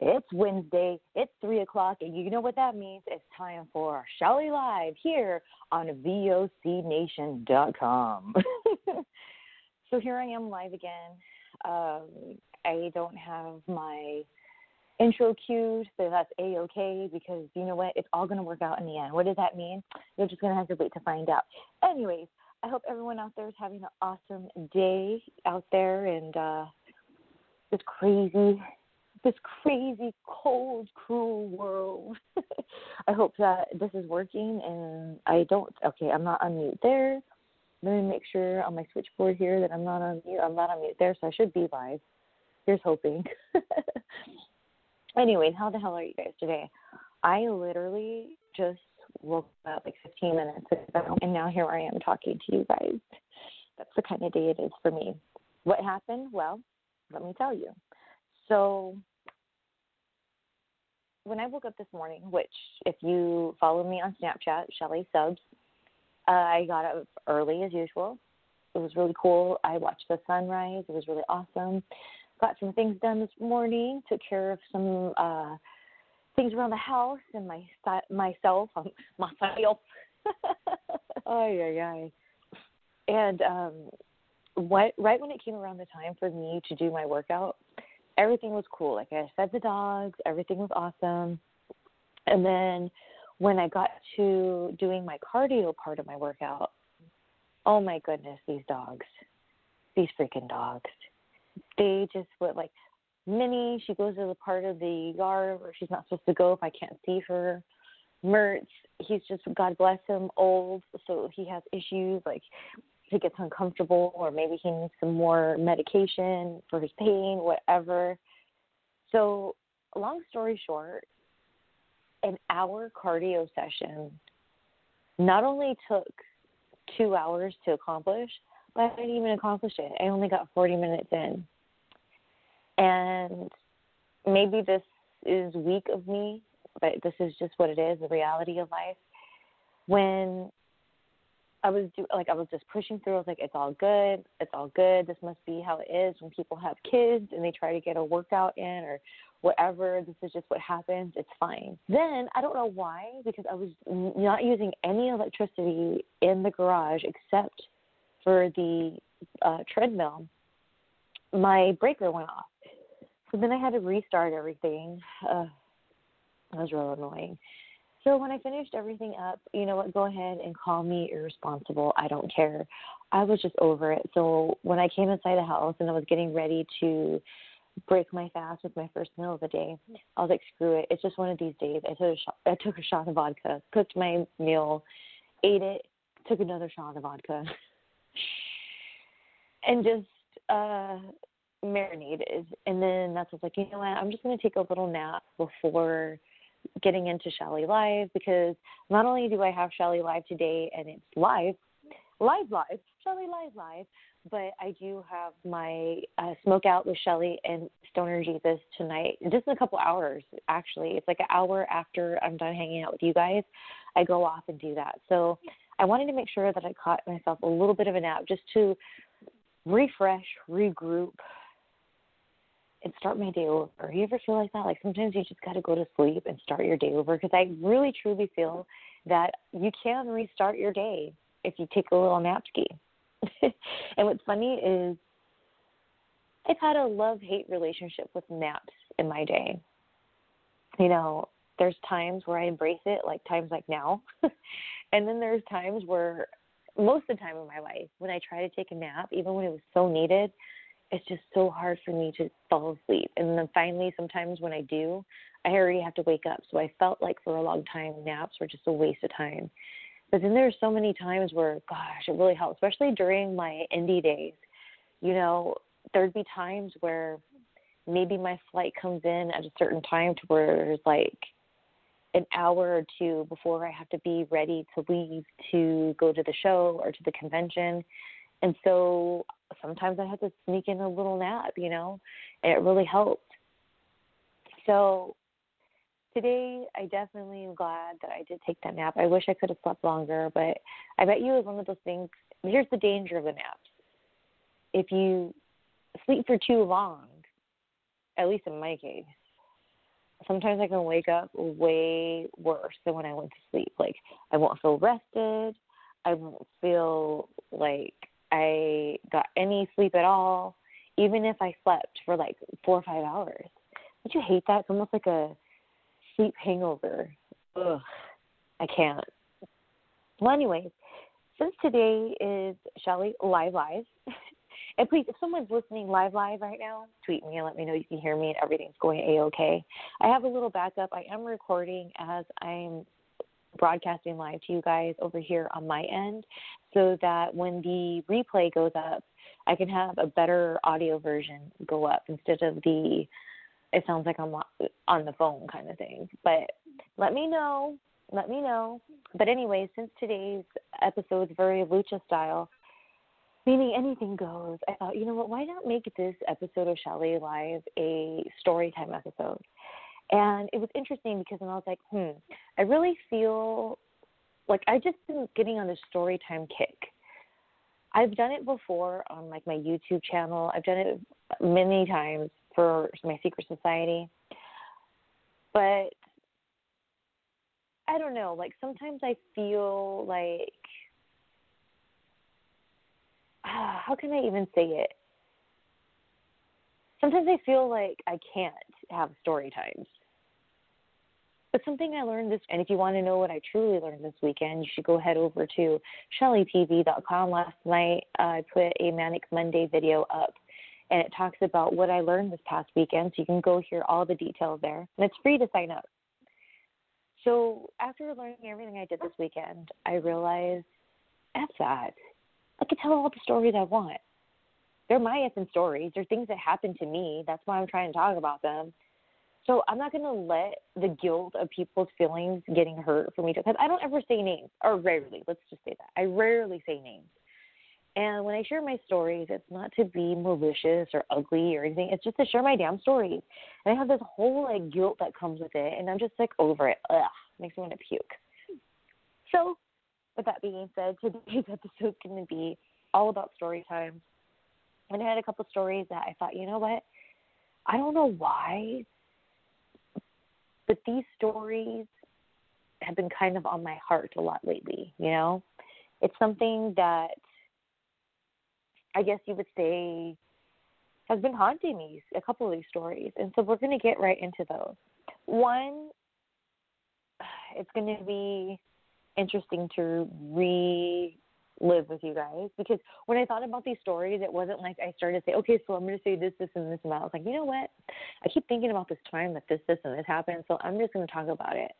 It's Wednesday. It's three o'clock, and you know what that means? It's time for Shelly Live here on VOCNation.com. so here I am live again. Um, I don't have my intro cued, so that's a okay because you know what? It's all going to work out in the end. What does that mean? You're just going to have to wait to find out. Anyways, I hope everyone out there is having an awesome day out there and uh, this crazy this crazy, cold, cruel world. I hope that this is working and I don't. Okay, I'm not on mute there. Let me make sure on my switchboard here that I'm not on mute. I'm not on mute there, so I should be live. Here's hoping. anyway, how the hell are you guys today? I literally just woke up like 15 minutes ago, and now here I am talking to you guys. That's the kind of day it is for me. What happened? Well, let me tell you. So when I woke up this morning, which if you follow me on Snapchat, Shelly Subs, uh, I got up early as usual. It was really cool. I watched the sunrise. It was really awesome. Got some things done this morning. Took care of some uh, things around the house and my myself, um, myself. ay ay ay. And um, what right when it came around the time for me to do my workout, everything was cool. Like I fed the dogs, everything was awesome. And then when I got to doing my cardio part of my workout, oh my goodness, these dogs, these freaking dogs, they just went like Minnie. She goes to the part of the yard where she's not supposed to go if I can't see her. Mertz, he's just God bless him, old, so he has issues like he gets uncomfortable or maybe he needs some more medication for his pain, whatever. So, long story short, an hour cardio session not only took two hours to accomplish, but I didn't even accomplish it. I only got 40 minutes in. And maybe this is weak of me, but this is just what it is the reality of life. When I was do, like I was just pushing through. I was like, it's all good. It's all good. This must be how it is when people have kids and they try to get a workout in or whatever. This is just what happens. It's fine. Then I don't know why because I was not using any electricity in the garage except for the uh, treadmill. My breaker went off, so then I had to restart everything. Uh, that was real annoying. So when I finished everything up, you know what, go ahead and call me irresponsible. I don't care. I was just over it. So when I came inside the house and I was getting ready to break my fast with my first meal of the day, I was like, screw it. It's just one of these days. I took a shot, I took a shot of vodka, cooked my meal, ate it, took another shot of vodka. and just uh marinated. And then that's was like, you know what, I'm just gonna take a little nap before getting into Shelly Live because not only do I have Shelly Live today and it's live, live live, Shelly Live live, but I do have my uh, smoke out with Shelly and Stoner Jesus tonight, just in a couple hours. Actually, it's like an hour after I'm done hanging out with you guys, I go off and do that. So I wanted to make sure that I caught myself a little bit of a nap just to refresh, regroup, and start my day over. You ever feel like that? Like sometimes you just got to go to sleep and start your day over because I really truly feel that you can restart your day if you take a little nap ski. and what's funny is I've had a love hate relationship with naps in my day. You know, there's times where I embrace it, like times like now. and then there's times where, most of the time in my life, when I try to take a nap, even when it was so needed, it's just so hard for me to fall asleep. And then finally, sometimes when I do, I already have to wake up. So I felt like for a long time, naps were just a waste of time. But then there's so many times where, gosh, it really helps, especially during my indie days. You know, there'd be times where maybe my flight comes in at a certain time to where there's like an hour or two before I have to be ready to leave to go to the show or to the convention. And so sometimes I have to sneak in a little nap, you know, and it really helped. So today I definitely am glad that I did take that nap. I wish I could have slept longer, but I bet you it was one of those things. Here's the danger of the naps. If you sleep for too long, at least in my case, sometimes I can wake up way worse than when I went to sleep. Like I won't feel rested. I won't feel like I got any sleep at all, even if I slept for like four or five hours. Don't you hate that? It's almost like a sleep hangover. Ugh, I can't. Well, anyways, since today is Shelly Live Live, and please, if someone's listening live live right now, tweet me and let me know you can hear me and everything's going a okay. I have a little backup. I am recording as I'm broadcasting live to you guys over here on my end so that when the replay goes up, I can have a better audio version go up instead of the it sounds like I'm on the phone kind of thing. But let me know. Let me know. But anyway, since today's episode is very lucha style, meaning anything goes, I thought, you know what, why not make this episode of Shelly Live a story time episode? And it was interesting because then I was like, hmm, I really feel like I've just been getting on this story time kick. I've done it before on like my YouTube channel. I've done it many times for my secret society. But I don't know, like sometimes I feel like uh, how can I even say it? Sometimes I feel like I can't have story times. But something I learned this, and if you want to know what I truly learned this weekend, you should go head over to shellytv.com. Last night, uh, I put a Manic Monday video up, and it talks about what I learned this past weekend. So you can go hear all the details there, and it's free to sign up. So after learning everything I did this weekend, I realized, F that. I can tell all the stories I want. They're my effing stories. They're things that happened to me. That's why I'm trying to talk about them. So I'm not going to let the guilt of people's feelings getting hurt for me because I don't ever say names, or rarely, let's just say that. I rarely say names. And when I share my stories, it's not to be malicious or ugly or anything. It's just to share my damn stories. And I have this whole like guilt that comes with it, and I'm just like over it. Ugh, makes me want to puke. So, with that being said, today's episode is going to be all about story time. And I had a couple stories that I thought, you know what? I don't know why, but these stories have been kind of on my heart a lot lately, you know? It's something that I guess you would say has been haunting me, a couple of these stories. And so we're going to get right into those. One, it's going to be interesting to relive with you guys because when I thought about these stories, it wasn't like I started to say, okay, so I'm going to say this, this, and this, and that. I was like, you know what? I keep thinking about this time that this, this, and this happened, so I'm just going to talk about it.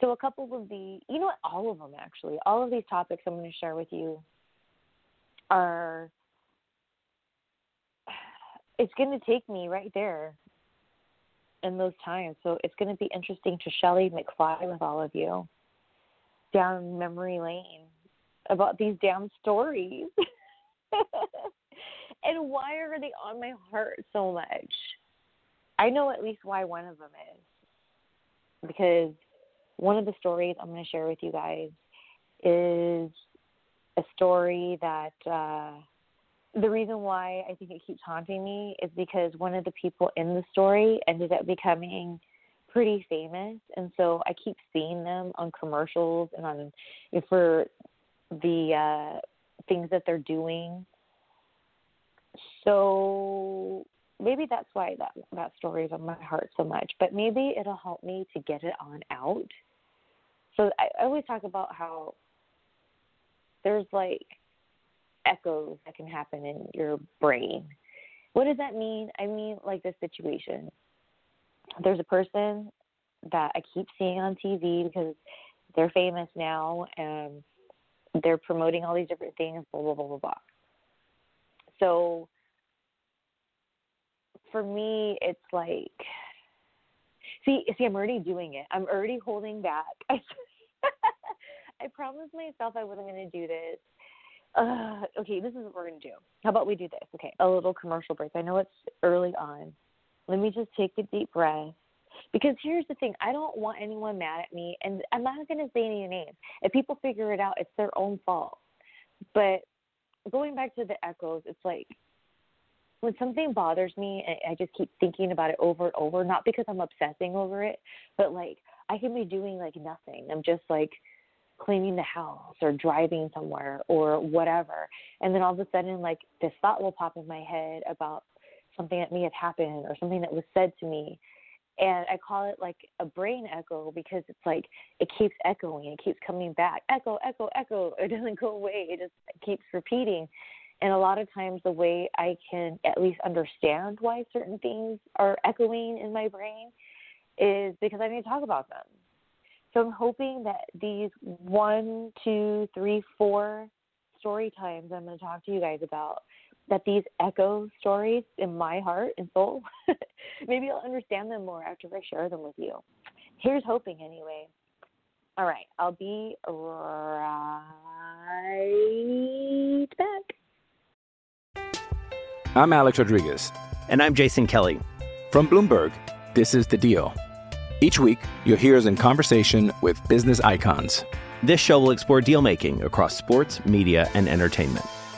So a couple of the, you know what, all of them actually, all of these topics I'm going to share with you are it's going to take me right there in those times. So it's going to be interesting to Shelly McFly with all of you down memory lane about these damn stories. and why are they on my heart so much? I know at least why one of them is. Because one of the stories I'm going to share with you guys is a story that uh, the reason why I think it keeps haunting me is because one of the people in the story ended up becoming pretty famous, and so I keep seeing them on commercials and on for the uh, things that they're doing. So maybe that's why that that story is on my heart so much. But maybe it'll help me to get it on out. So I, I always talk about how there's like echoes that can happen in your brain. What does that mean? I mean, like this situation. There's a person that I keep seeing on TV because they're famous now and they're promoting all these different things, blah, blah, blah, blah, blah. So for me, it's like, see, see, I'm already doing it. I'm already holding back. I, promised myself I wasn't going to do this uh, okay, this is what we're going to do. How about we do this? Okay, a little commercial break. I know it's early on. Let me just take a deep breath. Because here's the thing I don't want anyone mad at me, and I'm not going to say any names. If people figure it out, it's their own fault. But going back to the echoes, it's like when something bothers me, I just keep thinking about it over and over, not because I'm obsessing over it, but like I can be doing like nothing. I'm just like, cleaning the house or driving somewhere or whatever. And then all of a sudden, like this thought will pop in my head about something that may have happened or something that was said to me. And I call it like a brain echo because it's like it keeps echoing, it keeps coming back. Echo, echo, echo. It doesn't go away, it just keeps repeating. And a lot of times, the way I can at least understand why certain things are echoing in my brain is because I need to talk about them so I'm hoping that these one, two, three, four story times I'm going to talk to you guys about, that these echo stories in my heart and soul, maybe I'll understand them more after I share them with you. Here's hoping, anyway. All right, I'll be right back. I'm Alex Rodriguez. And I'm Jason Kelly. From Bloomberg, this is The Deal. Each week, you'll hear us in conversation with business icons. This show will explore deal making across sports, media, and entertainment.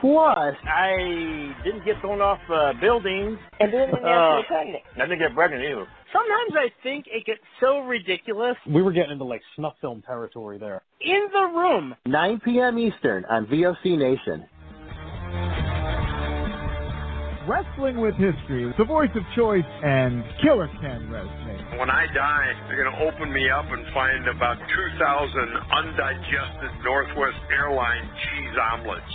Plus, I didn't get thrown off uh, buildings. And didn't Uh, get pregnant. I didn't get pregnant either. Sometimes I think it gets so ridiculous. We were getting into like snuff film territory there. In the Room. 9 p.m. Eastern on VOC Nation. Wrestling with History, the voice of choice, and Killer Ken Resnick. When I die, they're going to open me up and find about 2,000 undigested Northwest Airline cheese omelets.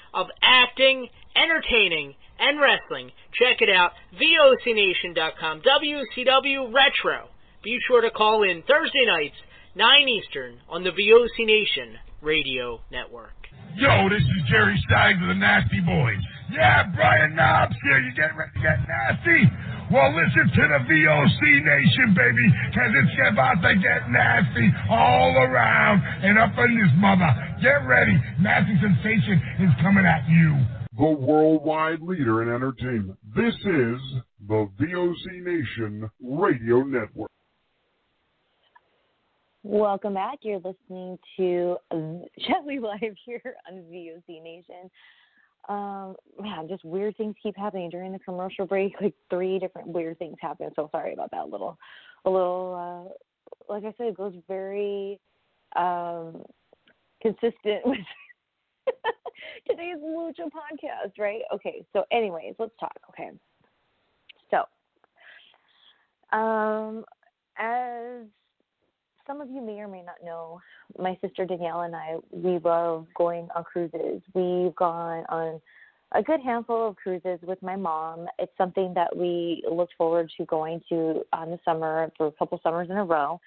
of acting, entertaining, and wrestling. Check it out, VOCNation.com, WCW Retro. Be sure to call in Thursday nights, 9 Eastern, on the VOC Nation Radio Network. Yo, this is Jerry Stein of the Nasty Boys. Yeah, Brian Knobbs here. You getting ready to get nasty? Well, listen to the VOC Nation, baby, because it's about to get nasty all around and up in this mother. Get ready. Nasty Sensation is coming at you. The worldwide leader in entertainment. This is the VOC Nation Radio Network. Welcome back. You're listening to Shelly Live here on VOC Nation. Um, man, just weird things keep happening during the commercial break. Like three different weird things happen. So sorry about that. A little, a little. Uh, like I said, it goes very um, consistent with today's Lucha podcast, right? Okay. So, anyways, let's talk. Okay. So, um, as some of you may or may not know, my sister Danielle and I, we love going on cruises. We've gone on a good handful of cruises with my mom. It's something that we looked forward to going to on the summer for a couple summers in a row.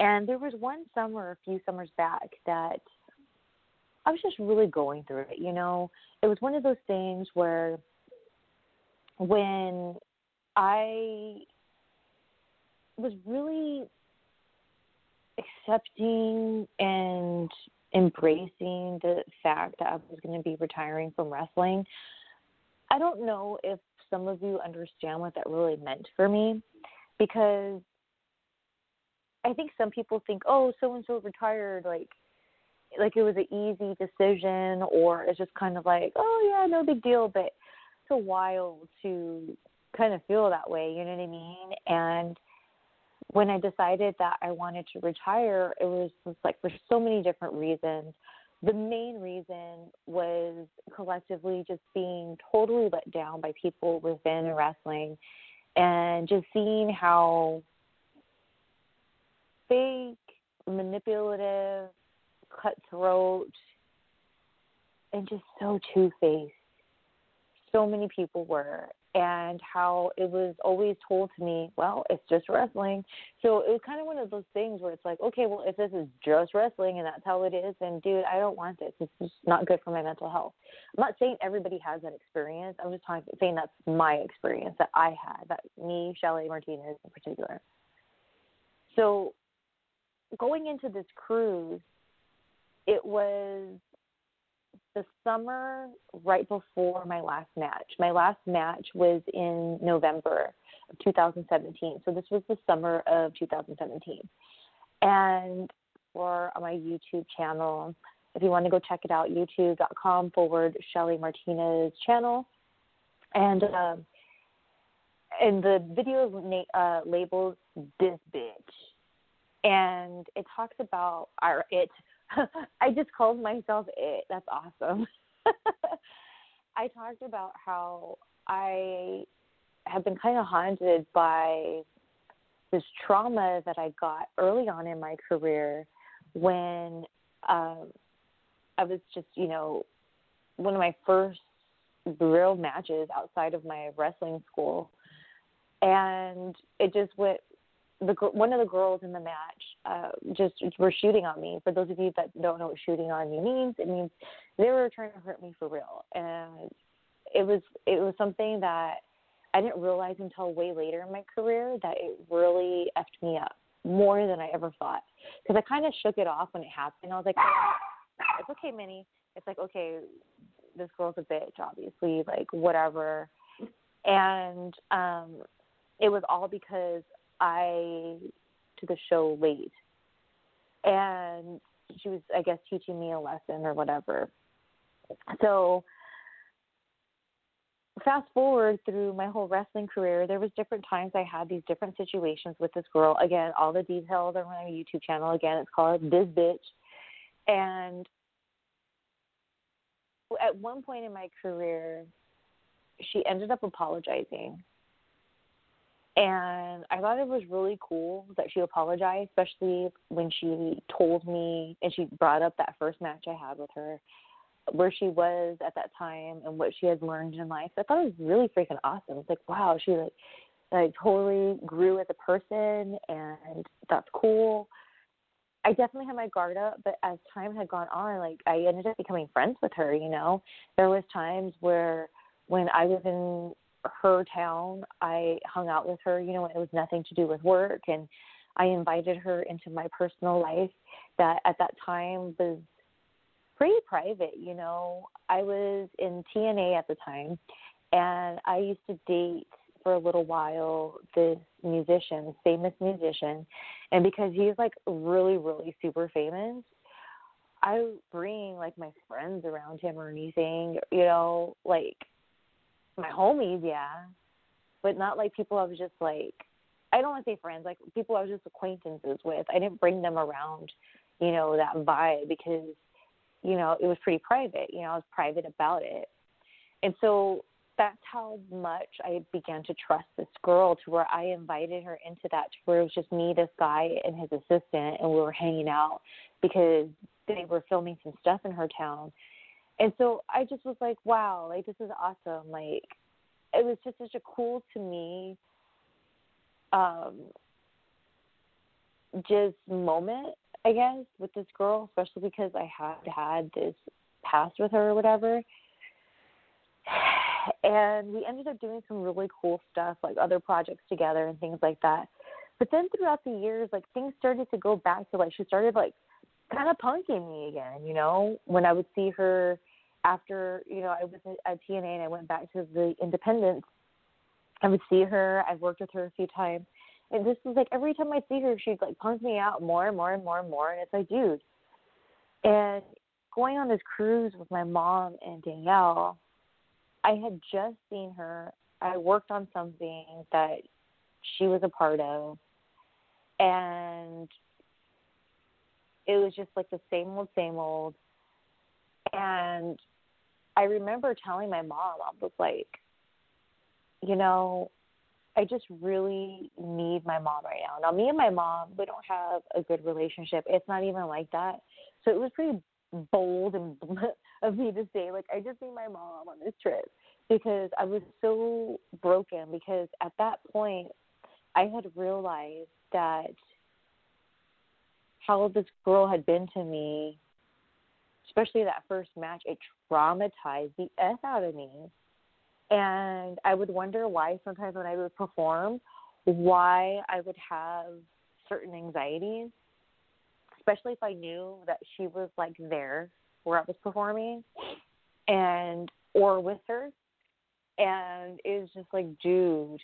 And there was one summer, a few summers back, that I was just really going through it. You know, it was one of those things where when I was really accepting and embracing the fact that I was going to be retiring from wrestling. I don't know if some of you understand what that really meant for me because I think some people think, oh, so and so retired, like, like it was an easy decision, or it's just kind of like, oh yeah, no big deal. But it's a while to kind of feel that way, you know what I mean? And when I decided that I wanted to retire, it was just like for so many different reasons. The main reason was collectively just being totally let down by people within wrestling and just seeing how fake, manipulative, cutthroat, and just so two faced so many people were and how it was always told to me, well, it's just wrestling. So it was kind of one of those things where it's like, okay, well, if this is just wrestling and that's how it is, then dude, I don't want this. It's just not good for my mental health. I'm not saying everybody has that experience. I'm just talking, saying that's my experience that I had, that me, Shelly Martinez in particular. So going into this cruise, it was the summer right before my last match. My last match was in November of 2017. So this was the summer of 2017. And for my YouTube channel, if you want to go check it out, youtube.com forward Shelly Martinez channel. And um, and the video uh, labeled this bitch, and it talks about our it I just called myself it. That's awesome. I talked about how I have been kind of haunted by this trauma that I got early on in my career when um, I was just, you know, one of my first real matches outside of my wrestling school. And it just went the one of the girls in the match uh, just were shooting on me. For those of you that don't know what shooting on you means, it means they were trying to hurt me for real, and it was it was something that I didn't realize until way later in my career that it really effed me up more than I ever thought. Because I kind of shook it off when it happened. I was like, it's okay, Minnie. It's like okay, this girl's a bitch, obviously, like whatever. And um, it was all because I to the show late, and she was, I guess, teaching me a lesson or whatever. So fast forward through my whole wrestling career, there was different times I had these different situations with this girl. Again, all the details are on my YouTube channel. Again, it's called This Bitch. And at one point in my career, she ended up apologizing. And I thought it was really cool that she apologized, especially when she told me and she brought up that first match I had with her where she was at that time and what she had learned in life. I thought it was really freaking awesome. It's like, wow, she like like totally grew as a person and that's cool. I definitely had my guard up, but as time had gone on, like I ended up becoming friends with her, you know. There was times where when I was in her town, I hung out with her, you know, it was nothing to do with work and I invited her into my personal life that at that time was pretty private, you know. I was in TNA at the time, and I used to date for a little while this musician, famous musician, and because he's like really, really super famous, I bring like my friends around him or anything, you know, like my homies, yeah, but not like people I was just like, I don't want to say friends, like people I was just acquaintances with. I didn't bring them around, you know, that vibe because you know, it was pretty private. You know, I was private about it. And so that's how much I began to trust this girl to where I invited her into that to where it was just me, this guy, and his assistant, and we were hanging out because they were filming some stuff in her town. And so I just was like, wow, like this is awesome. Like it was just such a cool to me um just moment I guess, with this girl, especially because I had had this past with her or whatever. And we ended up doing some really cool stuff, like other projects together and things like that. But then throughout the years, like things started to go back to like she started like kind of punking me again, you know, when I would see her after, you know, I was at TNA and I went back to the independence. I would see her. I've worked with her a few times and this was like every time I see her, she'd like punk me out more and more and more and more. And it's like, dude. And going on this cruise with my mom and Danielle, I had just seen her. I worked on something that she was a part of. And it was just like the same old, same old. And I remember telling my mom, I was like, you know, I just really need my mom right now. Now, me and my mom, we don't have a good relationship. It's not even like that. So it was pretty bold and of me to say, like, I just need my mom on this trip because I was so broken. Because at that point, I had realized that how this girl had been to me, especially that first match, it traumatized the F out of me and I would wonder why sometimes when I would perform, why I would have certain anxieties, especially if I knew that she was like there where I was performing and or with her. And it was just like, dude,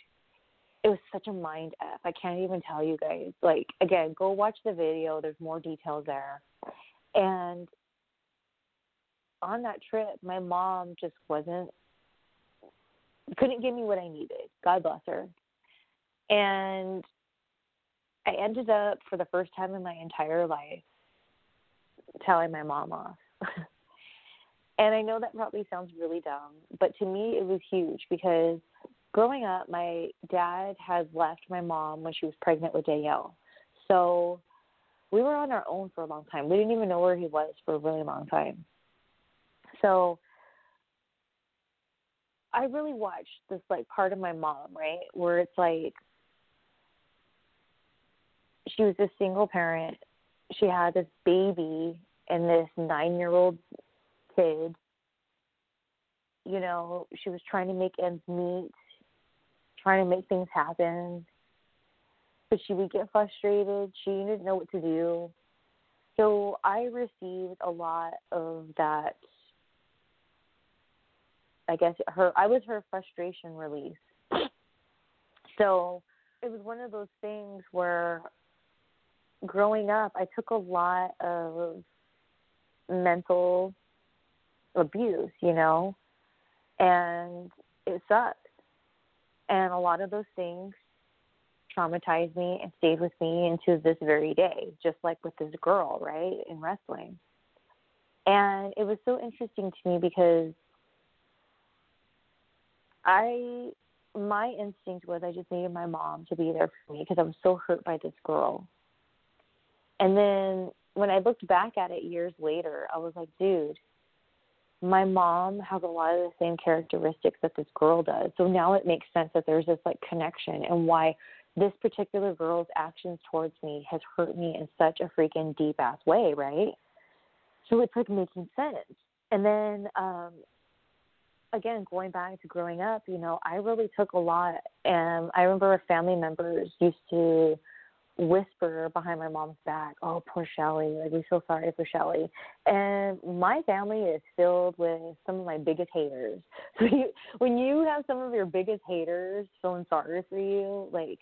it was such a mind F. I can't even tell you guys. Like, again, go watch the video. There's more details there. And on that trip, my mom just wasn't couldn't give me what I needed. God bless her. And I ended up for the first time in my entire life telling my mom off. and I know that probably sounds really dumb, but to me it was huge because growing up my dad had left my mom when she was pregnant with Danielle. So we were on our own for a long time. We didn't even know where he was for a really long time. So I really watched this like part of my mom, right, where it's like she was a single parent. She had this baby and this nine year old kid. You know, she was trying to make ends meet, trying to make things happen. But she would get frustrated. She didn't know what to do. So I received a lot of that I guess her I was her frustration release. So it was one of those things where growing up, I took a lot of mental abuse, you know, and it sucks. And a lot of those things traumatized me and stayed with me into this very day, just like with this girl, right, in wrestling. And it was so interesting to me because I my instinct was I just needed my mom to be there for me because I was so hurt by this girl. And then when I looked back at it years later, I was like, dude, my mom has a lot of the same characteristics that this girl does. So now it makes sense that there's this like connection and why this particular girl's actions towards me has hurt me in such a freaking deep ass way, right? So it's like making sense. And then um again, going back to growing up, you know, I really took a lot and I remember family members used to whisper behind my mom's back, "Oh, poor Shelly. Like we feel sorry for Shelly." And my family is filled with some of my biggest haters. So you, when you have some of your biggest haters feeling sorry for you, like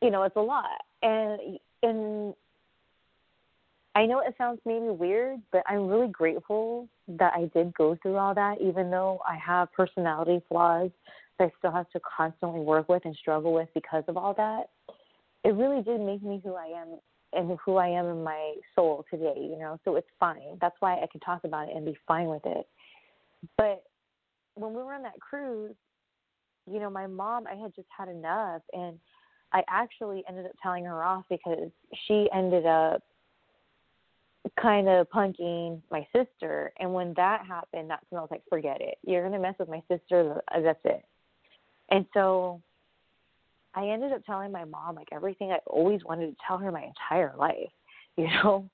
you know, it's a lot. And and I know it sounds maybe weird, but I'm really grateful that I did go through all that, even though I have personality flaws that I still have to constantly work with and struggle with because of all that it really did make me who I am and who I am in my soul today, you know. So it's fine. That's why I can talk about it and be fine with it. But when we were on that cruise, you know, my mom, I had just had enough and I actually ended up telling her off because she ended up kind of punking my sister and when that happened that's when I was like forget it you're going to mess with my sister uh, that's it and so I ended up telling my mom like everything I always wanted to tell her my entire life, you know.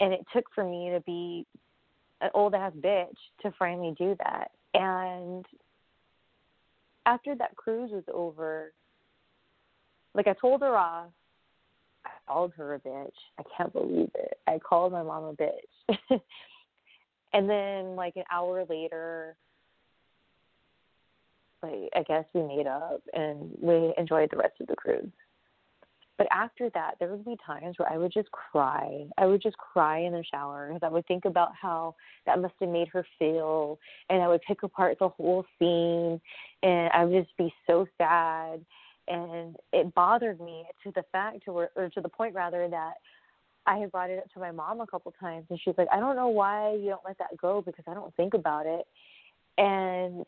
And it took for me to be an old ass bitch to finally do that. And after that cruise was over, like I told her off, called her a bitch. I can't believe it. I called my mom a bitch. and then like an hour later, like I guess we made up and we enjoyed the rest of the cruise. But after that, there would be times where I would just cry. I would just cry in the shower because I would think about how that must have made her feel, and I would pick apart the whole scene, and I would just be so sad, and it bothered me to the fact to or to the point rather that I had brought it up to my mom a couple times, and she's like, "I don't know why you don't let that go because I don't think about it," and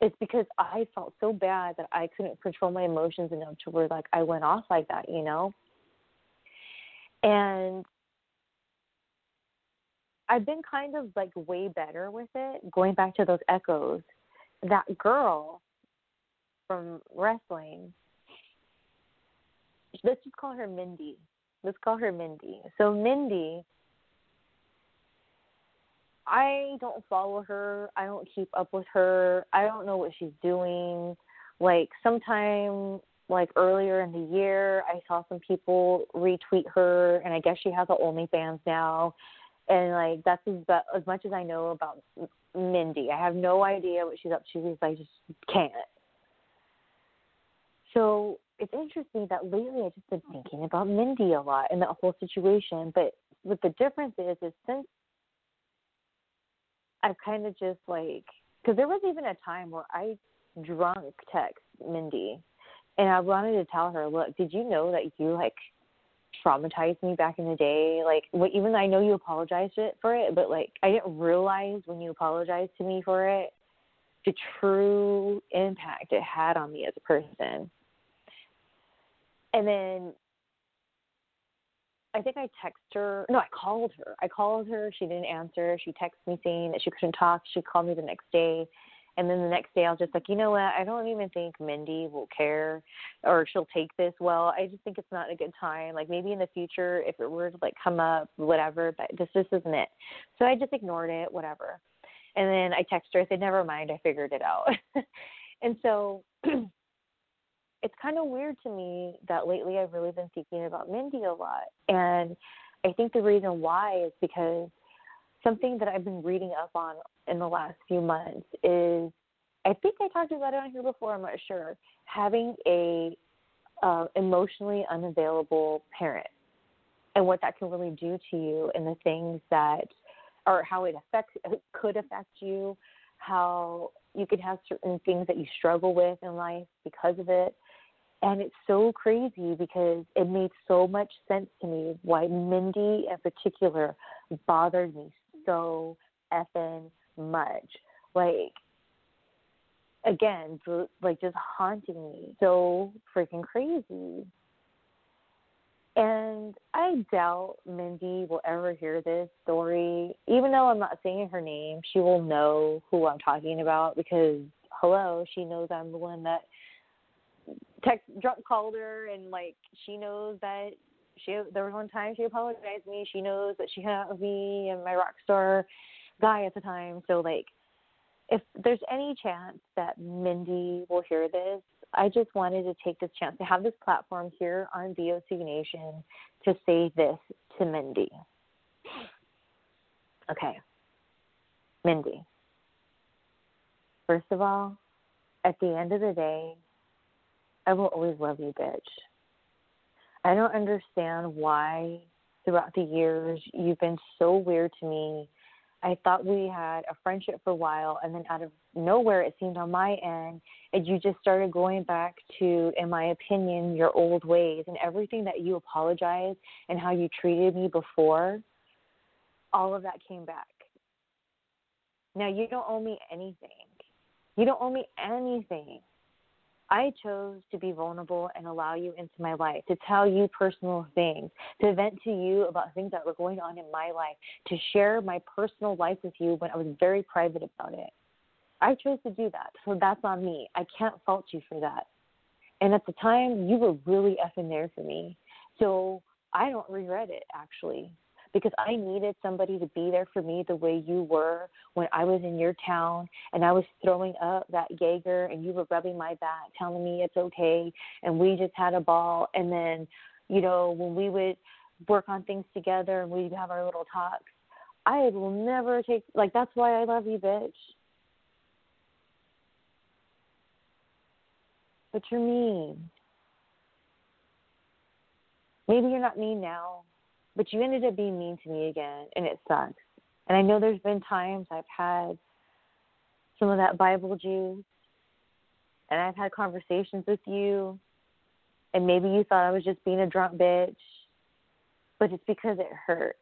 it's because I felt so bad that I couldn't control my emotions enough to where like I went off like that, you know? And I've been kind of like way better with it, going back to those echoes. That girl from wrestling, let's just call her Mindy. Let's call her Mindy. So Mindy I don't follow her. I don't keep up with her. I don't know what she's doing. Like sometime like earlier in the year, I saw some people retweet her, and I guess she has a OnlyFans now. And like that's as, as much as I know about Mindy. I have no idea what she's up to because I just can't. So it's interesting that lately I've just been thinking about Mindy a lot and that whole situation. But what the difference is, is since I've kind of just like because there was even a time where I drunk text Mindy, and I wanted to tell her, look, did you know that you like traumatized me back in the day? Like, what, even though I know you apologized for it, but like I didn't realize when you apologized to me for it the true impact it had on me as a person. And then I think I texted her. No, I called her. I called her. She didn't answer. She texted me saying that she couldn't talk. She called me the next day. And then the next day, I was just like, you know what? I don't even think Mindy will care or she'll take this well. I just think it's not a good time. Like maybe in the future, if it were to like come up, whatever, but this just isn't it. So I just ignored it, whatever. And then I texted her. I said, never mind. I figured it out. and so it's kind of weird to me that lately I've really been thinking about Mindy a lot. And I think the reason why is because something that I've been reading up on in the last few months is I think I talked about it on here before, I'm not sure. Having a uh, emotionally unavailable parent and what that can really do to you and the things that or how it affects it could affect you how you could have certain things that you struggle with in life because of it and it's so crazy because it made so much sense to me why mindy in particular bothered me so effing much like again like just haunting me so freaking crazy and I doubt Mindy will ever hear this story. Even though I'm not saying her name, she will know who I'm talking about because, hello, she knows I'm the one that text drunk called her and like she knows that she there was one time she apologized to me. She knows that she hung out with me and my rock star guy at the time. So like if there's any chance that Mindy will hear this, I just wanted to take this chance to have this platform here on VOC Nation to say this to Mindy. Okay. Mindy. First of all, at the end of the day, I will always love you, bitch. I don't understand why throughout the years you've been so weird to me I thought we had a friendship for a while, and then out of nowhere, it seemed on my end, and you just started going back to, in my opinion, your old ways and everything that you apologized and how you treated me before. All of that came back. Now you don't owe me anything. You don't owe me anything. I chose to be vulnerable and allow you into my life, to tell you personal things, to vent to you about things that were going on in my life, to share my personal life with you when I was very private about it. I chose to do that, so that's on me. I can't fault you for that. And at the time, you were really effing there for me. So I don't regret it, actually because I needed somebody to be there for me the way you were when I was in your town and I was throwing up that Jaeger and you were rubbing my back, telling me it's okay, and we just had a ball. And then, you know, when we would work on things together and we'd have our little talks, I will never take, like, that's why I love you, bitch. But you're mean. Maybe you're not mean now, but you ended up being mean to me again, and it sucks. And I know there's been times I've had some of that Bible juice, and I've had conversations with you, and maybe you thought I was just being a drunk bitch, but it's because it hurt.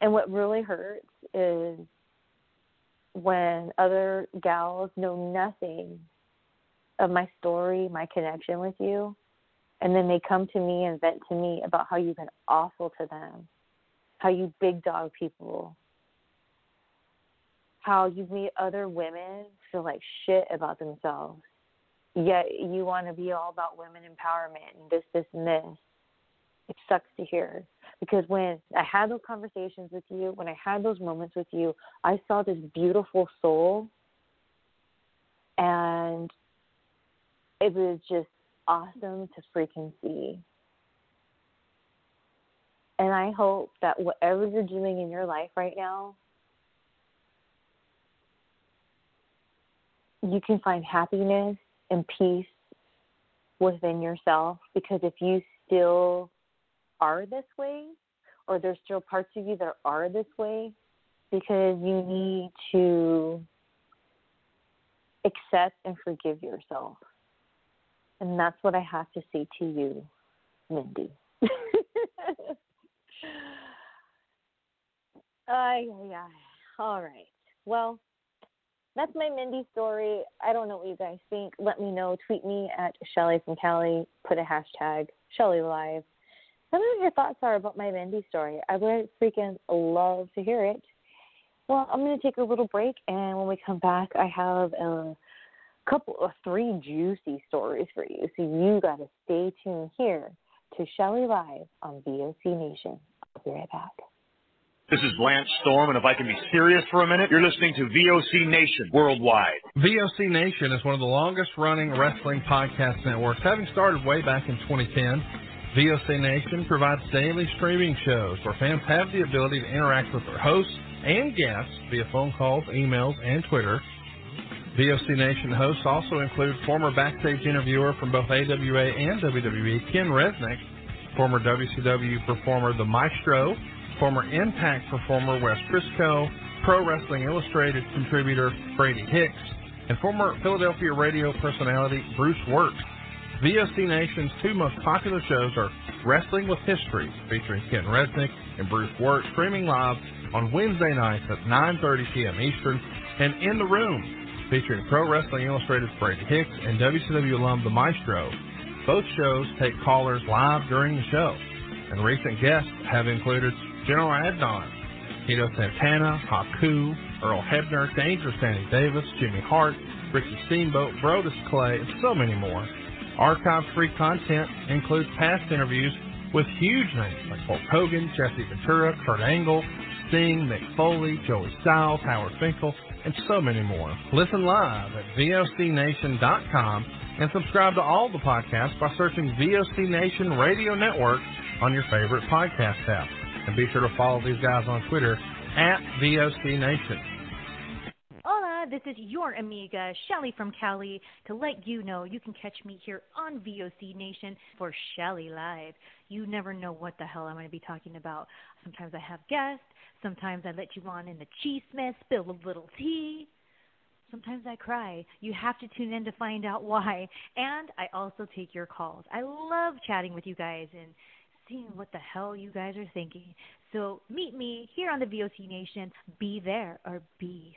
And what really hurts is when other gals know nothing of my story, my connection with you, and then they come to me and vent to me about how you've been awful to them, how you big dog people, how you've made other women feel like shit about themselves. Yet you want to be all about women empowerment and this, this, and this. It sucks to hear because when I had those conversations with you, when I had those moments with you, I saw this beautiful soul and it was just awesome to freaking see. And I hope that whatever you're doing in your life right now, you can find happiness and peace within yourself because if you still are this way, or there's still parts of you that are this way, because you need to accept and forgive yourself. And that's what I have to say to you, Mindy. Ay, ay. All right. Well, that's my Mindy story. I don't know what you guys think. Let me know. Tweet me at Shelly from Cali. Put a hashtag Shelly Live. Tell me what your thoughts are about my Mindy story. I would freaking love to hear it. Well, I'm going to take a little break, and when we come back, I have a couple of three juicy stories for you. So you got to stay tuned here to Shelly Live on VOC Nation. I'll be right back. This is Lance Storm, and if I can be serious for a minute, you're listening to VOC Nation worldwide. VOC Nation is one of the longest running wrestling podcast networks, having started way back in 2010. VOC Nation provides daily streaming shows where fans have the ability to interact with their hosts and guests via phone calls, emails, and Twitter. VOC Nation hosts also include former backstage interviewer from both AWA and WWE, Ken Resnick, former WCW performer The Maestro, former Impact performer Wes Briscoe, Pro Wrestling Illustrated contributor Brady Hicks, and former Philadelphia radio personality Bruce Wirt. VOC Nation's two most popular shows are Wrestling with History, featuring Ken Resnick and Bruce Wirt, streaming live on Wednesday nights at 9.30 p.m. Eastern, and In the Room, featuring Pro Wrestling Illustrated's Brady Hicks and WCW alum The Maestro. Both shows take callers live during the show, and recent guests have included General Adnan, Tito Santana, Haku, Earl Hebner, Dangerous Danny Davis, Jimmy Hart, Ricky Steamboat, Brodus Clay, and so many more. Archive-free content includes past interviews with huge names like Hulk Hogan, Jesse Ventura, Kurt Angle, Sting, Mick Foley, Joey Styles, Howard Finkel, and so many more. Listen live at VOCNation.com and subscribe to all the podcasts by searching VOC Nation Radio Network on your favorite podcast app. And be sure to follow these guys on Twitter at VOC Nation. This is your amiga, Shelly from Cali, to let you know you can catch me here on VOC Nation for Shelly Live. You never know what the hell I'm going to be talking about. Sometimes I have guests, sometimes I let you on in the cheese mess, spill a little tea. Sometimes I cry. You have to tune in to find out why. And I also take your calls. I love chatting with you guys and seeing what the hell you guys are thinking. So meet me here on the VOC Nation. Be there or be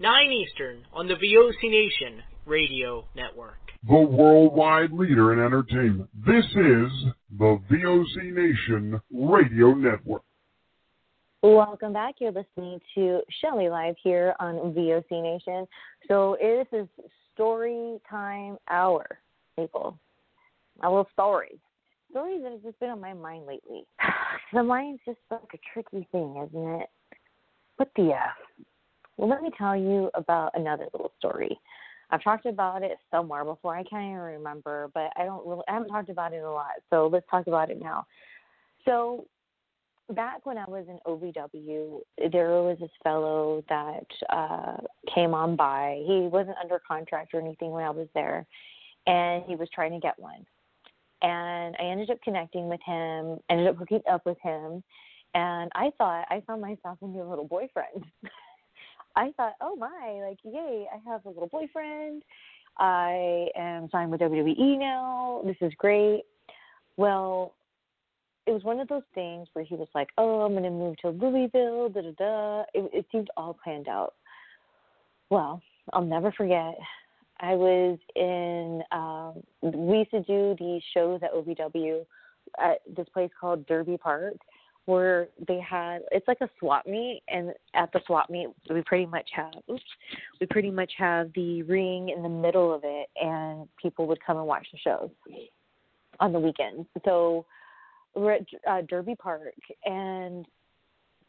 9 Eastern, on the VOC Nation Radio Network. The worldwide leader in entertainment. This is the VOC Nation Radio Network. Welcome back. You're listening to Shelly Live here on VOC Nation. So this is story time hour, people. A little stories. Stories that have just been on my mind lately. The mind's just like a tricky thing, isn't it? What the F? Well, let me tell you about another little story. I've talked about it somewhere before. I can't even remember, but I don't really. I haven't talked about it a lot. So let's talk about it now. So back when I was in OVW, there was this fellow that uh, came on by. He wasn't under contract or anything when I was there, and he was trying to get one. And I ended up connecting with him, ended up hooking up with him, and I thought I found myself a new little boyfriend. I thought, oh my, like, yay, I have a little boyfriend. I am signed with WWE now. This is great. Well, it was one of those things where he was like, oh, I'm going to move to Louisville, da da da. It, it seemed all planned out. Well, I'll never forget. I was in, um, we used to do these shows at OVW at this place called Derby Park where they had it's like a swap meet and at the swap meet we pretty much have oops we pretty much have the ring in the middle of it and people would come and watch the shows on the weekends. So we're at uh, derby park and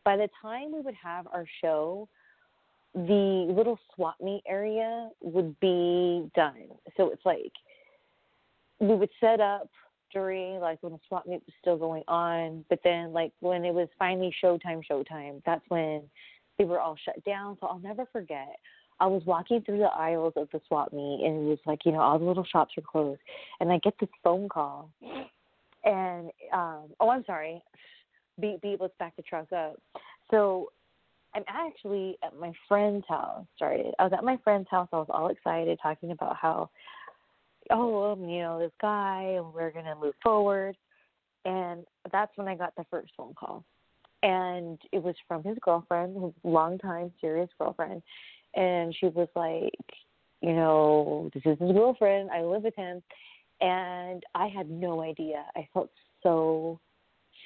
by the time we would have our show the little swap meet area would be done. So it's like we would set up during like when the swap meet was still going on. But then like when it was finally showtime, showtime, that's when they were all shut down. So I'll never forget. I was walking through the aisles of the swap meet and it was like, you know, all the little shops are closed. And I get this phone call and um oh I'm sorry. Beat beat let's back the truck up. So I'm actually at my friend's house started. I was at my friend's house, I was all excited talking about how oh, um, you know, this guy, and we're gonna move forward. And that's when I got the first phone call, and it was from his girlfriend, his longtime serious girlfriend, and she was like, you know, this is his girlfriend. I live with him, and I had no idea. I felt so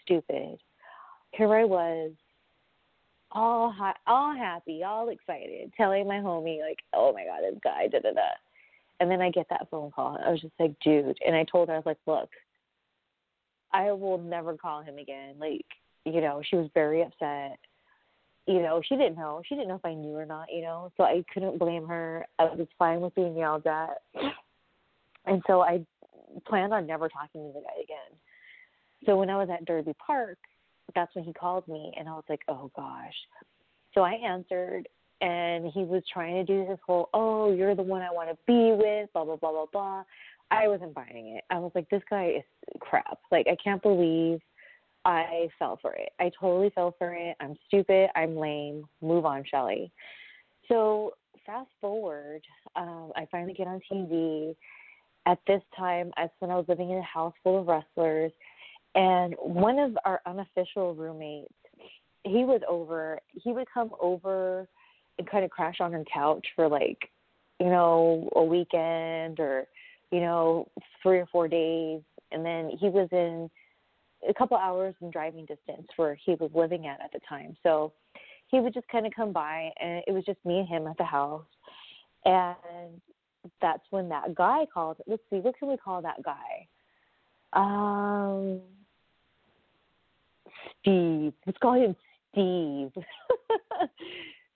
stupid. Here I was, all ha- all happy, all excited, telling my homie like, "Oh my god, this guy, da da da." And then I get that phone call. I was just like, "Dude," and I told her I was like, "Look, I will never call him again." Like, you know, she was very upset. You know, she didn't know. She didn't know if I knew or not. You know, so I couldn't blame her. I was fine with being yelled at, and so I planned on never talking to the guy again. So when I was at Derby Park, that's when he called me, and I was like, oh gosh. So I answered, and he was trying to do this whole, oh, you're the one I want to be with, blah blah blah blah blah. I wasn't buying it. I was like, this guy is crap. Like I can't believe I fell for it. I totally fell for it. I'm stupid. I'm lame. Move on, Shelly. So fast forward, um, I finally get on TV. At this time, that's when I was living in a house full of wrestlers and one of our unofficial roommates, he was over. He would come over and kind of crash on her couch for like, you know, a weekend or, you know, three or four days, and then he was in a couple hours in driving distance where he was living at at the time. So he would just kind of come by, and it was just me and him at the house. And that's when that guy called. Let's see, what can we call that guy? Um, Steve. Let's call him Steve.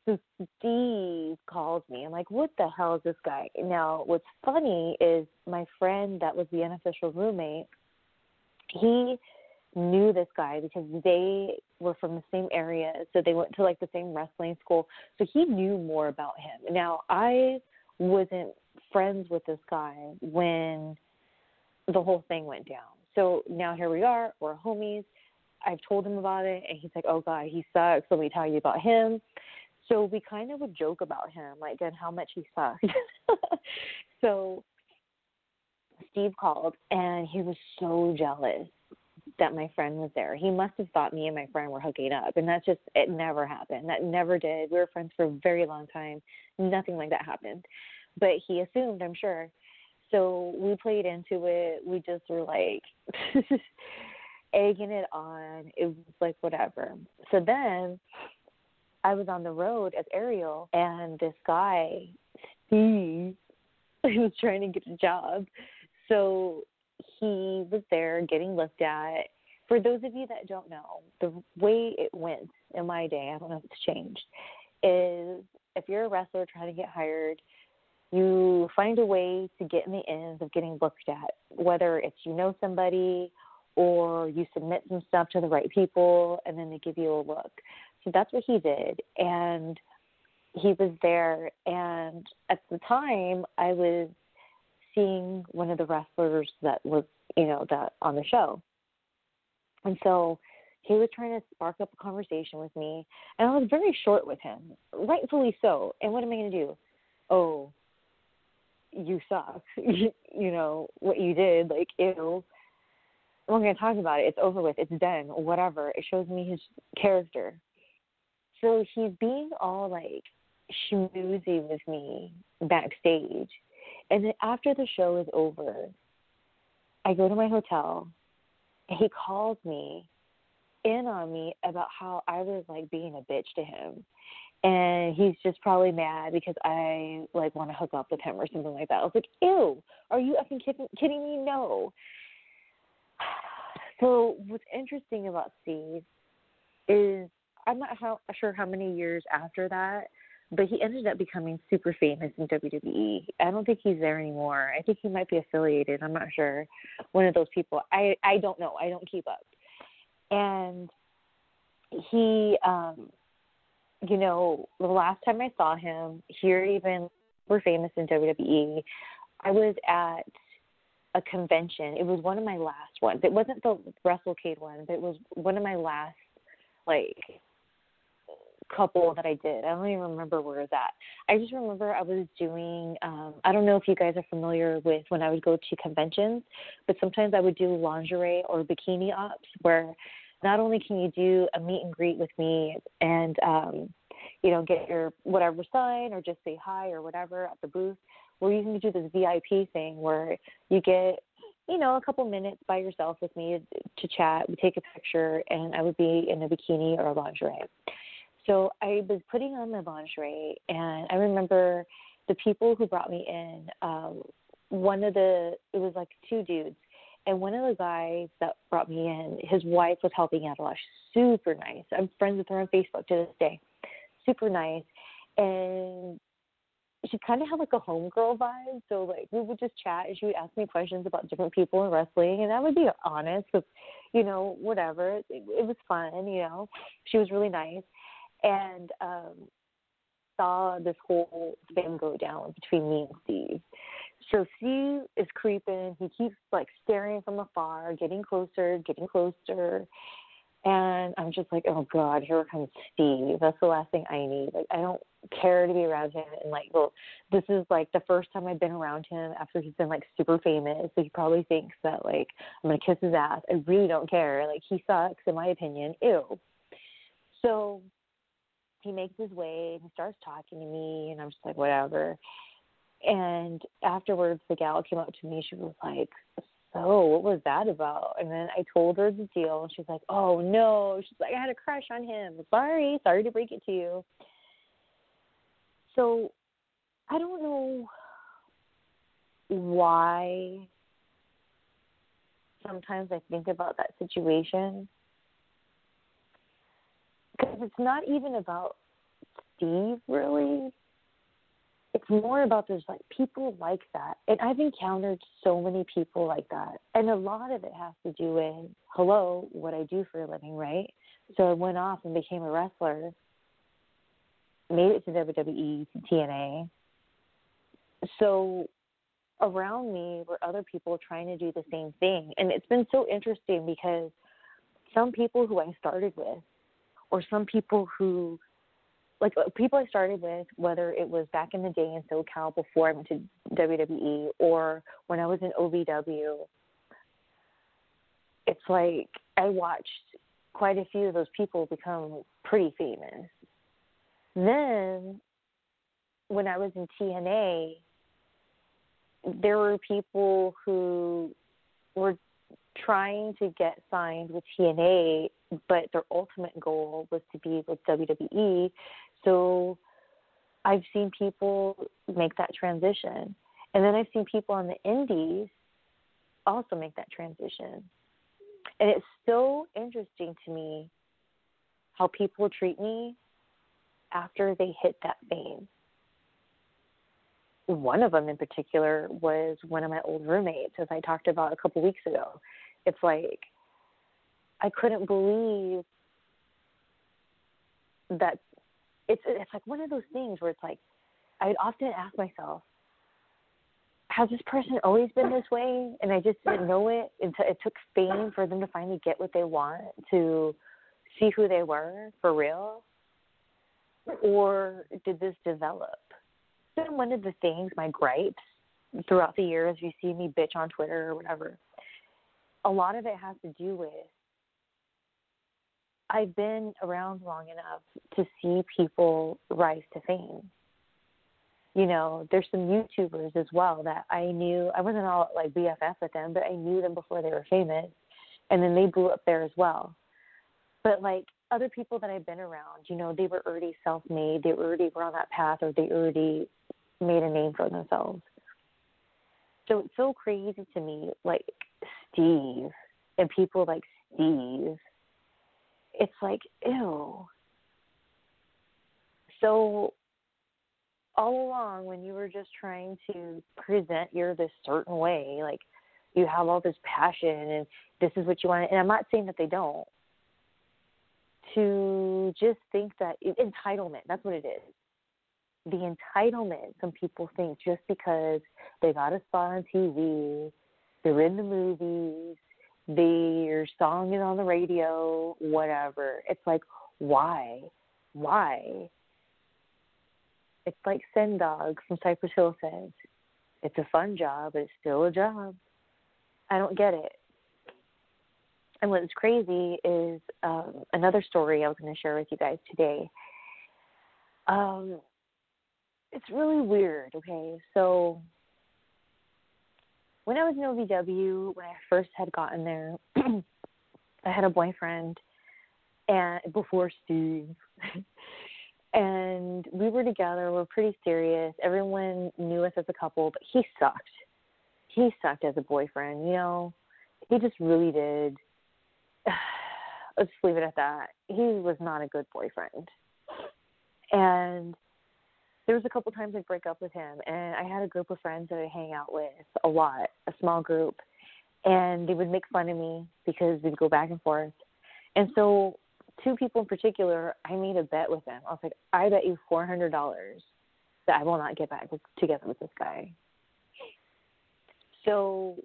so Steve calls me. I'm like, what the hell is this guy? Now, what's funny is my friend that was the unofficial roommate, he knew this guy because they were from the same area, so they went to like the same wrestling school. So he knew more about him. Now, I wasn't friends with this guy when the whole thing went down. So now here we are, we're homies. I've told him about it, and he's like, "Oh God, he sucks. Let me tell you about him." So we kind of would joke about him, like, and how much he sucked. so Steve called, and he was so jealous that my friend was there. He must have thought me and my friend were hooking up, and that's just it. Never happened. That never did. We were friends for a very long time. Nothing like that happened, but he assumed, I'm sure. So we played into it. We just were like. egging it on. It was like whatever. So then I was on the road as Ariel, and this guy, Steve, was trying to get a job. So he was there getting looked at. For those of you that don't know, the way it went in my day, I don't know if it's changed, is if you're a wrestler trying to get hired, you find a way to get in the ends of getting looked at, whether it's you know somebody or you submit some stuff to the right people and then they give you a look. So that's what he did. And he was there. And at the time, I was seeing one of the wrestlers that was, you know, that on the show. And so he was trying to spark up a conversation with me. And I was very short with him, rightfully so. And what am I going to do? Oh, you suck. you know, what you did, like, ew we're going to talk about it. It's over with. It's done. Whatever. It shows me his character. So he's being all like schmoozy with me backstage. And then after the show is over, I go to my hotel. And he calls me in on me about how I was like being a bitch to him. And he's just probably mad because I like want to hook up with him or something like that. I was like, "Ew, are you effing kidding, kidding me? No." So what's interesting about Steve is I'm not how, sure how many years after that, but he ended up becoming super famous in WWE. I don't think he's there anymore. I think he might be affiliated. I'm not sure. One of those people. I I don't know. I don't keep up. And he um you know, the last time I saw him here even we're famous in WWE, I was at a convention. It was one of my last ones. It wasn't the WrestleCade one, but it was one of my last like couple that I did. I don't even remember where it was at. I just remember I was doing um I don't know if you guys are familiar with when I would go to conventions, but sometimes I would do lingerie or bikini ops where not only can you do a meet and greet with me and um you know, get your whatever sign or just say hi or whatever at the booth, where you can do this VIP thing where you get you know, a couple minutes by yourself with me to chat, we take a picture, and I would be in a bikini or a lingerie. So I was putting on my lingerie, and I remember the people who brought me in. Um, one of the it was like two dudes, and one of the guys that brought me in, his wife was helping out a lot. She's super nice. I'm friends with her on Facebook to this day. Super nice, and she kind of had like a homegirl vibe. So like we would just chat, and she would ask me questions about different people in wrestling, and I would be honest with, you know, whatever. It, it was fun, you know. She was really nice, and um saw this whole thing go down between me and Steve. So Steve is creeping. He keeps like staring from afar, getting closer, getting closer. And I'm just like, oh God, here comes Steve. That's the last thing I need. Like, I don't care to be around him. And like, well, this is like the first time I've been around him after he's been like super famous. So he probably thinks that like I'm gonna kiss his ass. I really don't care. Like he sucks, in my opinion. Ew. So he makes his way and he starts talking to me, and I'm just like, whatever. And afterwards, the gal came up to me. She was like, so what was that about? And then I told her the deal, and she's like, oh no. She's like, I had a crush on him. Sorry, sorry to break it to you. So I don't know why sometimes I think about that situation because it's not even about Steve really. It's more about there's like people like that. And i've encountered so many people like that. And a lot of it has to do with hello what i do for a living right? So i went off and became a wrestler. Made it to wwe to tna so around me were other people trying to do the same thing. And it's been so interesting because some people who i started with or some people who like uh, people I started with, whether it was back in the day in SoCal before I went to WWE or when I was in OVW, it's like I watched quite a few of those people become pretty famous. Then when I was in TNA, there were people who were trying to get signed with TNA, but their ultimate goal was to be with WWE. So I've seen people make that transition. And then I've seen people on the indies also make that transition. And it's so interesting to me how people treat me after they hit that fame. One of them in particular was one of my old roommates, as I talked about a couple weeks ago. It's like I couldn't believe that it's it's like one of those things where it's like I'd often ask myself, has this person always been this way and I just didn't know it until it took fame for them to finally get what they want to see who they were for real? Or did this develop? It's one of the things, my gripes throughout the years, you see me bitch on Twitter or whatever. A lot of it has to do with I've been around long enough to see people rise to fame. You know, there's some YouTubers as well that I knew. I wasn't all like BFF with them, but I knew them before they were famous, and then they blew up there as well. But like other people that I've been around, you know, they were already self-made. They already were on that path, or they already made a name for themselves. So it's so crazy to me, like Steve and people like Steve it's like, ew. So all along when you were just trying to present you're this certain way, like you have all this passion and this is what you want and I'm not saying that they don't. To just think that entitlement, that's what it is. The entitlement some people think just because they got a spot on TV, they're in the movies, their song is on the radio, whatever. It's like, why? Why? It's like Sen Dog from Cypress Hill says. It's a fun job, but it's still a job. I don't get it. And what's crazy is um, another story I was going to share with you guys today. Um, it's really weird. Okay, so when I was in OVW, when I first had gotten there, I had a boyfriend, and before Steve, and we were together. We are pretty serious. Everyone knew us as a couple, but he sucked. He sucked as a boyfriend. You know, he just really did. Let's leave it at that. He was not a good boyfriend, and there was a couple times I'd break up with him, and I had a group of friends that I hang out with a lot, a small group, and they would make fun of me because we'd go back and forth. And so, two people in particular, I made a bet with them. I was like, I bet you four hundred dollars that I will not get back together with this guy. So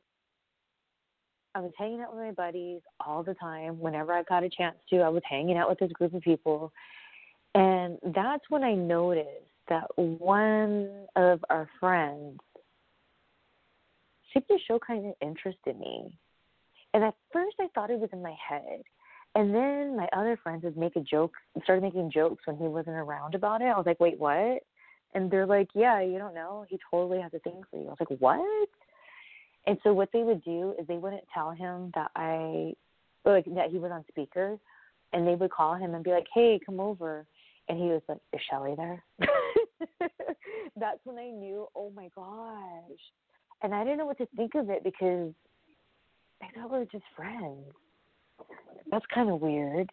I was hanging out with my buddies all the time. Whenever I got a chance to, I was hanging out with this group of people. And that's when I noticed that one of our friends seemed to show kind of interest in me. And at first I thought it was in my head. And then my other friends would make a joke, started making jokes when he wasn't around about it. I was like, wait, what? And they're like, yeah, you don't know. He totally has a thing for you. I was like, what? And so what they would do is they wouldn't tell him that I, like, that he was on speaker. And they would call him and be like, hey, come over. And he was like, is Shelly there? That's when I knew, oh my gosh. And I didn't know what to think of it because I thought we were just friends. That's kind of weird.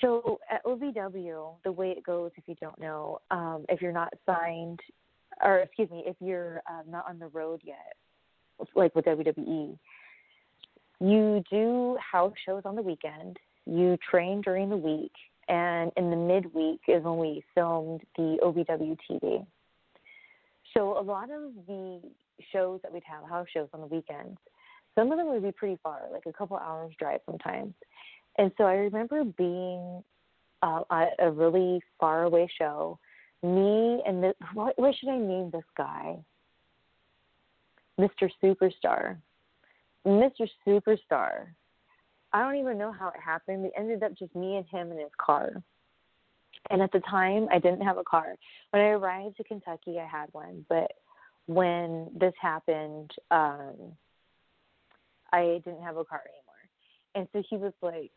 So at OVW, the way it goes, if you don't know, um, if you're not signed, or excuse me, if you're uh, not on the road yet, like with WWE, you do house shows on the weekend. You train during the week, and in the midweek is when we filmed the OVW TV. So a lot of the shows that we'd have, house shows on the weekends, some of them would be pretty far, like a couple hours drive sometimes. And so I remember being uh, at a really far away show. Me and the, what, what should I name this guy? Mr. Superstar. Mr. Superstar I don't even know how it happened. It ended up just me and him in his car. And at the time, I didn't have a car. When I arrived to Kentucky, I had one. But when this happened, um, I didn't have a car anymore. And so he was like,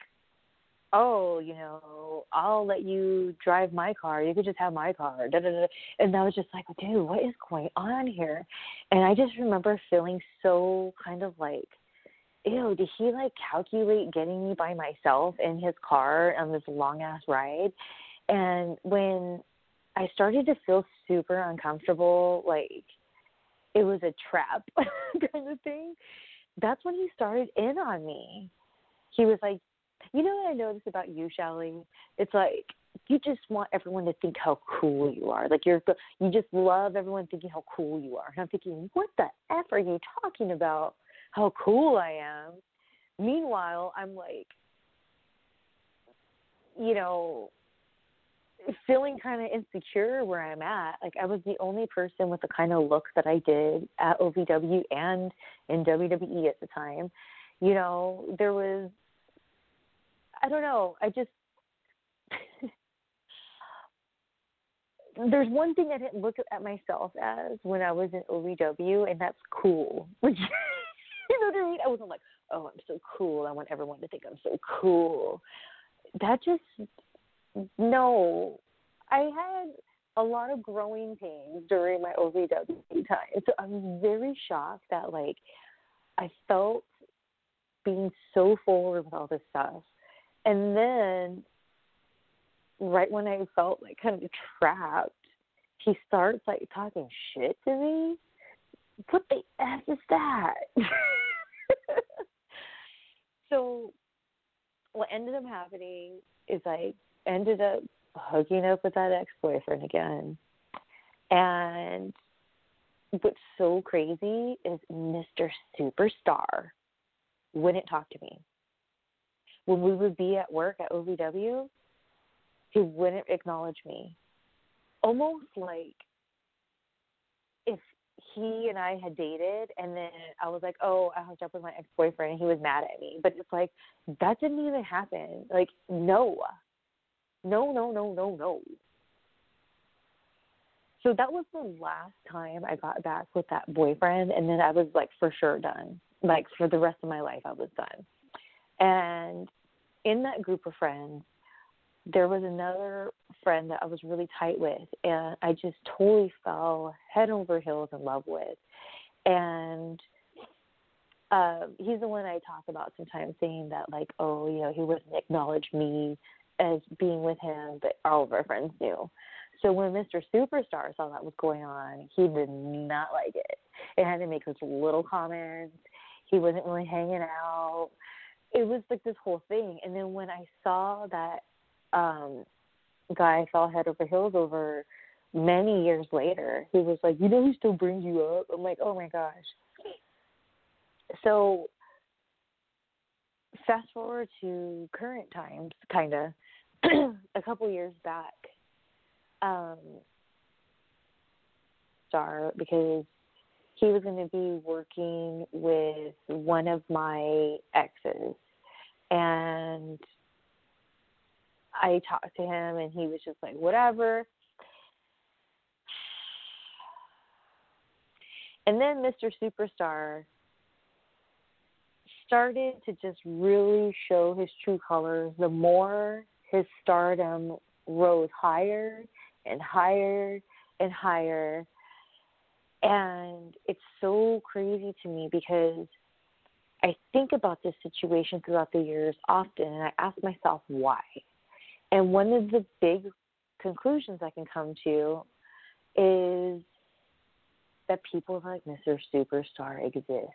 oh, you know, I'll let you drive my car. You could just have my car. Da, da, da. And I was just like, dude, what is going on here? And I just remember feeling so kind of like – ew, did he like calculate getting me by myself in his car on this long ass ride? And when I started to feel super uncomfortable, like it was a trap kind of thing, that's when he started in on me. He was like, You know what I noticed about you, Shelly? It's like you just want everyone to think how cool you are. Like you're, you just love everyone thinking how cool you are. And I'm thinking, what the f are you talking about? How cool I am. Meanwhile, I'm like, you know, feeling kind of insecure where I'm at. Like I was the only person with the kind of look that I did at OVW and in WWE at the time. You know, there was I don't know, I just there's one thing I didn't look at myself as when I was in OVW and that's cool. you know what I mean? I wasn't like, oh, I'm so cool. I want everyone to think I'm so cool. That just, no. I had a lot of growing pains during my OVW time. So I was very shocked that, like, I felt being so forward with all this stuff. And then, right when I felt like kind of trapped, he starts like talking shit to me. What the F is that? so what ended up happening is I ended up hooking up with that ex boyfriend again. And what's so crazy is Mr. Superstar wouldn't talk to me. When we would be at work at OVW, he wouldn't acknowledge me. Almost like he and I had dated and then I was like, Oh, I hooked up with my ex boyfriend and he was mad at me. But it's like that didn't even happen. Like, no. No, no, no, no, no. So that was the last time I got back with that boyfriend and then I was like for sure done. Like for the rest of my life I was done. And in that group of friends, there was another friend that I was really tight with, and I just totally fell head over heels in love with. And uh, he's the one I talk about sometimes, saying that like, oh, you know, he wouldn't acknowledge me as being with him, but all of our friends knew. So when Mr. Superstar saw that was going on, he did not like it. It had to make such little comments. He wasn't really hanging out. It was like this whole thing. And then when I saw that um guy fell head over heels over many years later. He was like, You know, he still brings you up. I'm like, Oh my gosh. So, fast forward to current times, kind of, a couple years back, um, Star, because he was going to be working with one of my exes. And I talked to him and he was just like, whatever. And then Mr. Superstar started to just really show his true colors the more his stardom rose higher and higher and higher. And it's so crazy to me because I think about this situation throughout the years often and I ask myself why. And one of the big conclusions I can come to is that people like Mr. Superstar exist.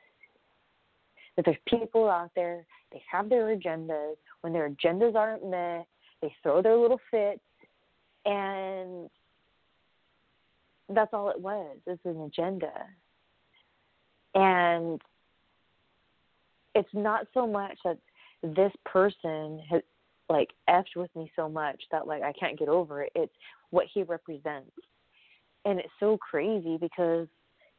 That there's people out there, they have their agendas. When their agendas aren't met, they throw their little fits, and that's all it was. It's an agenda. And it's not so much that this person has like effed with me so much that like I can't get over it. It's what he represents. And it's so crazy because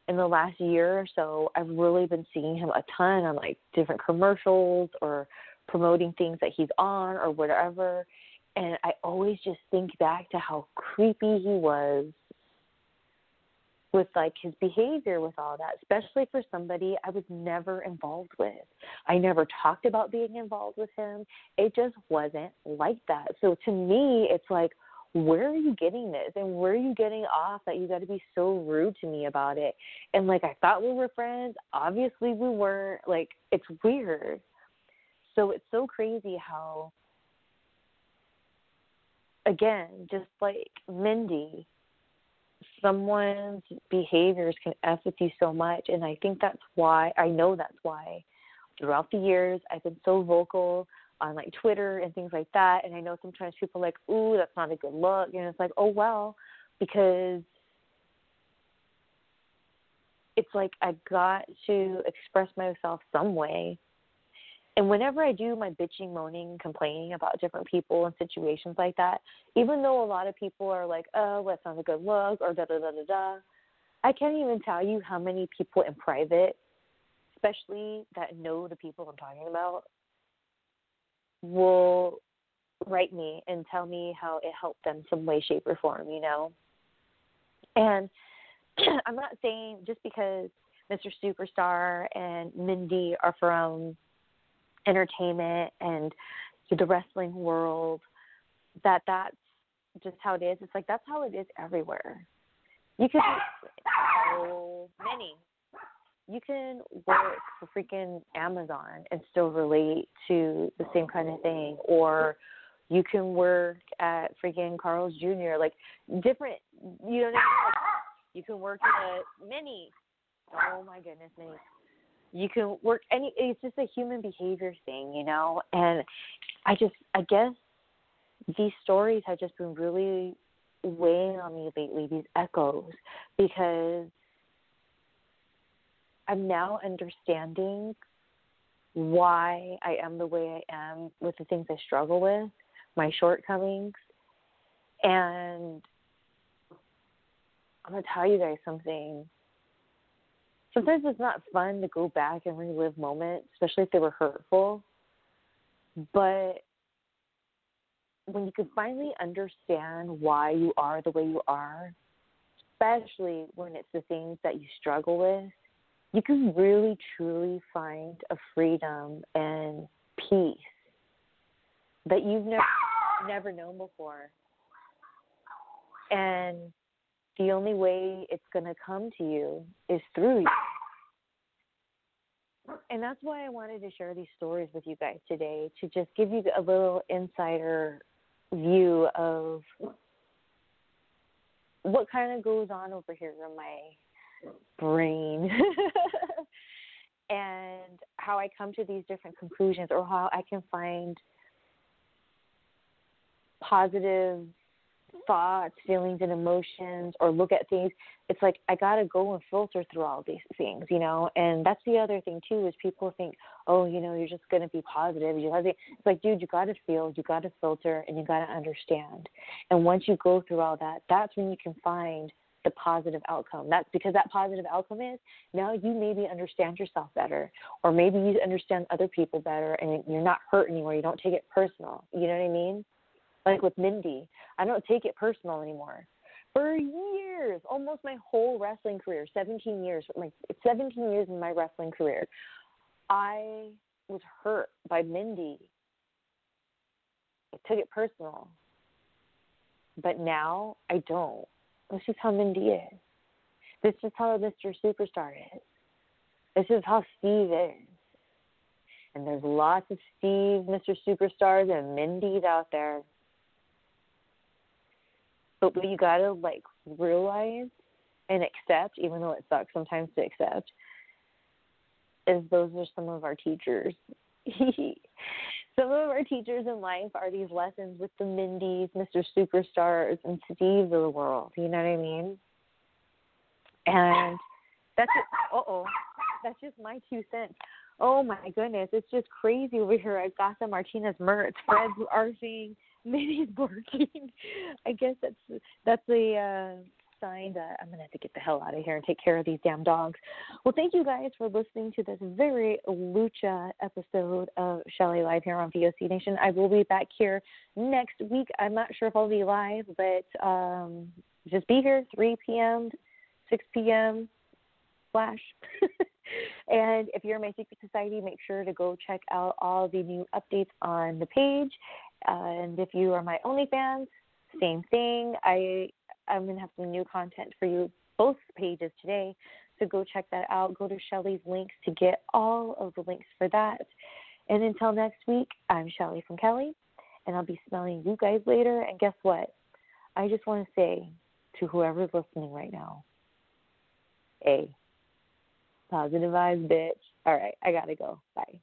in the last year or so I've really been seeing him a ton on like different commercials or promoting things that he's on or whatever. And I always just think back to how creepy he was with like his behavior with all that, especially for somebody I was never involved with. I never talked about being involved with him. It just wasn't like that. So to me, it's like, where are you getting this? And where are you getting off that you got to be so rude to me about it? And like, I thought we were friends. Obviously, we weren't. Like, it's weird. So it's so crazy how, again, just like Mindy, someone's behaviors can F with you so much. And I think that's why, I know that's why throughout the years I've been so vocal on like Twitter and things like that. And I know sometimes people are like, ooh, that's not a good look. And it's like, oh, well, because it's like I got to express myself some way and whenever I do my bitching, moaning, complaining about different people and situations like that, even though a lot of people are like, oh, that's not a good look, or da da da da da, I can't even tell you how many people in private, especially that know the people I'm talking about, will write me and tell me how it helped them some way, shape, or form, you know? And I'm not saying just because Mr. Superstar and Mindy are from entertainment and the wrestling world that that's just how it is. It's like that's how it is everywhere. You can so many. You can work for freaking Amazon and still relate to the same kind of thing, or you can work at freaking Carl's Jr. Like different, you know. What I mean? You can work at a mini. Oh my goodness, mini you can work any it's just a human behavior thing you know and i just i guess these stories have just been really weighing on me lately these echoes because i'm now understanding why i am the way i am with the things i struggle with my shortcomings And I'm going to tell you guys something. Sometimes it's not fun to go back and relive moments, especially if they were hurtful. But when you can finally understand why you are the way you are, especially when it's the things that you struggle with, you can really truly find a freedom and peace that you've never never known before. And the only way it's going to come to you is through you. And that's why I wanted to share these stories with you guys today to just give you a little insider view of what kind of goes on over here in my brain and how I come to these different conclusions or how I can find positive thoughts, feelings, and emotions, or look at things, it's like I gotta go and filter through all these things, you know. And that's the other thing too is people think, oh, you know, you're just gonna be positive. You have it's like, dude, you gotta feel, you gotta filter, and you gotta understand. And once you go through all that, that's when you can find the positive outcome. That's because that positive outcome is now you maybe understand yourself better, or maybe you understand other people better, and you're not hurt anymore. You don't take it personal. You know what I mean? Like with Mindy. I don't take it personal anymore. For years, almost my whole wrestling career, 17 years, like 17 years in my wrestling career, I was hurt by Mindy. I took it personal. But now I don't. This is how Mindy is. This is how Mr. Superstar is. This is how Steve is. And there's lots of Steve, Mr. Superstars, and Mindy's out there. But what you gotta like realize and accept, even though it sucks sometimes to accept, is those are some of our teachers. some of our teachers in life are these lessons with the Mindys, Mr. Superstars, and Steves of the world. You know what I mean? And that's uh oh, that's just my two cents. Oh my goodness, it's just crazy over here at Casa Martinez Mertz. Fred's arcing Maybe it's working. I guess that's that's a uh, sign that I'm gonna have to get the hell out of here and take care of these damn dogs. Well, thank you guys for listening to this very lucha episode of Shelly Live here on VOC Nation. I will be back here next week. I'm not sure if I'll be live, but um, just be here 3 p.m., 6 p.m. Flash. and if you're in my secret society, make sure to go check out all the new updates on the page Uh, and if you are my OnlyFans, same thing. I I'm gonna have some new content for you both pages today. So go check that out. Go to Shelly's links to get all of the links for that. And until next week, I'm Shelly from Kelly, and I'll be smelling you guys later. And guess what? I just want to say to whoever's listening right now, a positive vibes, bitch. All right, I gotta go. Bye.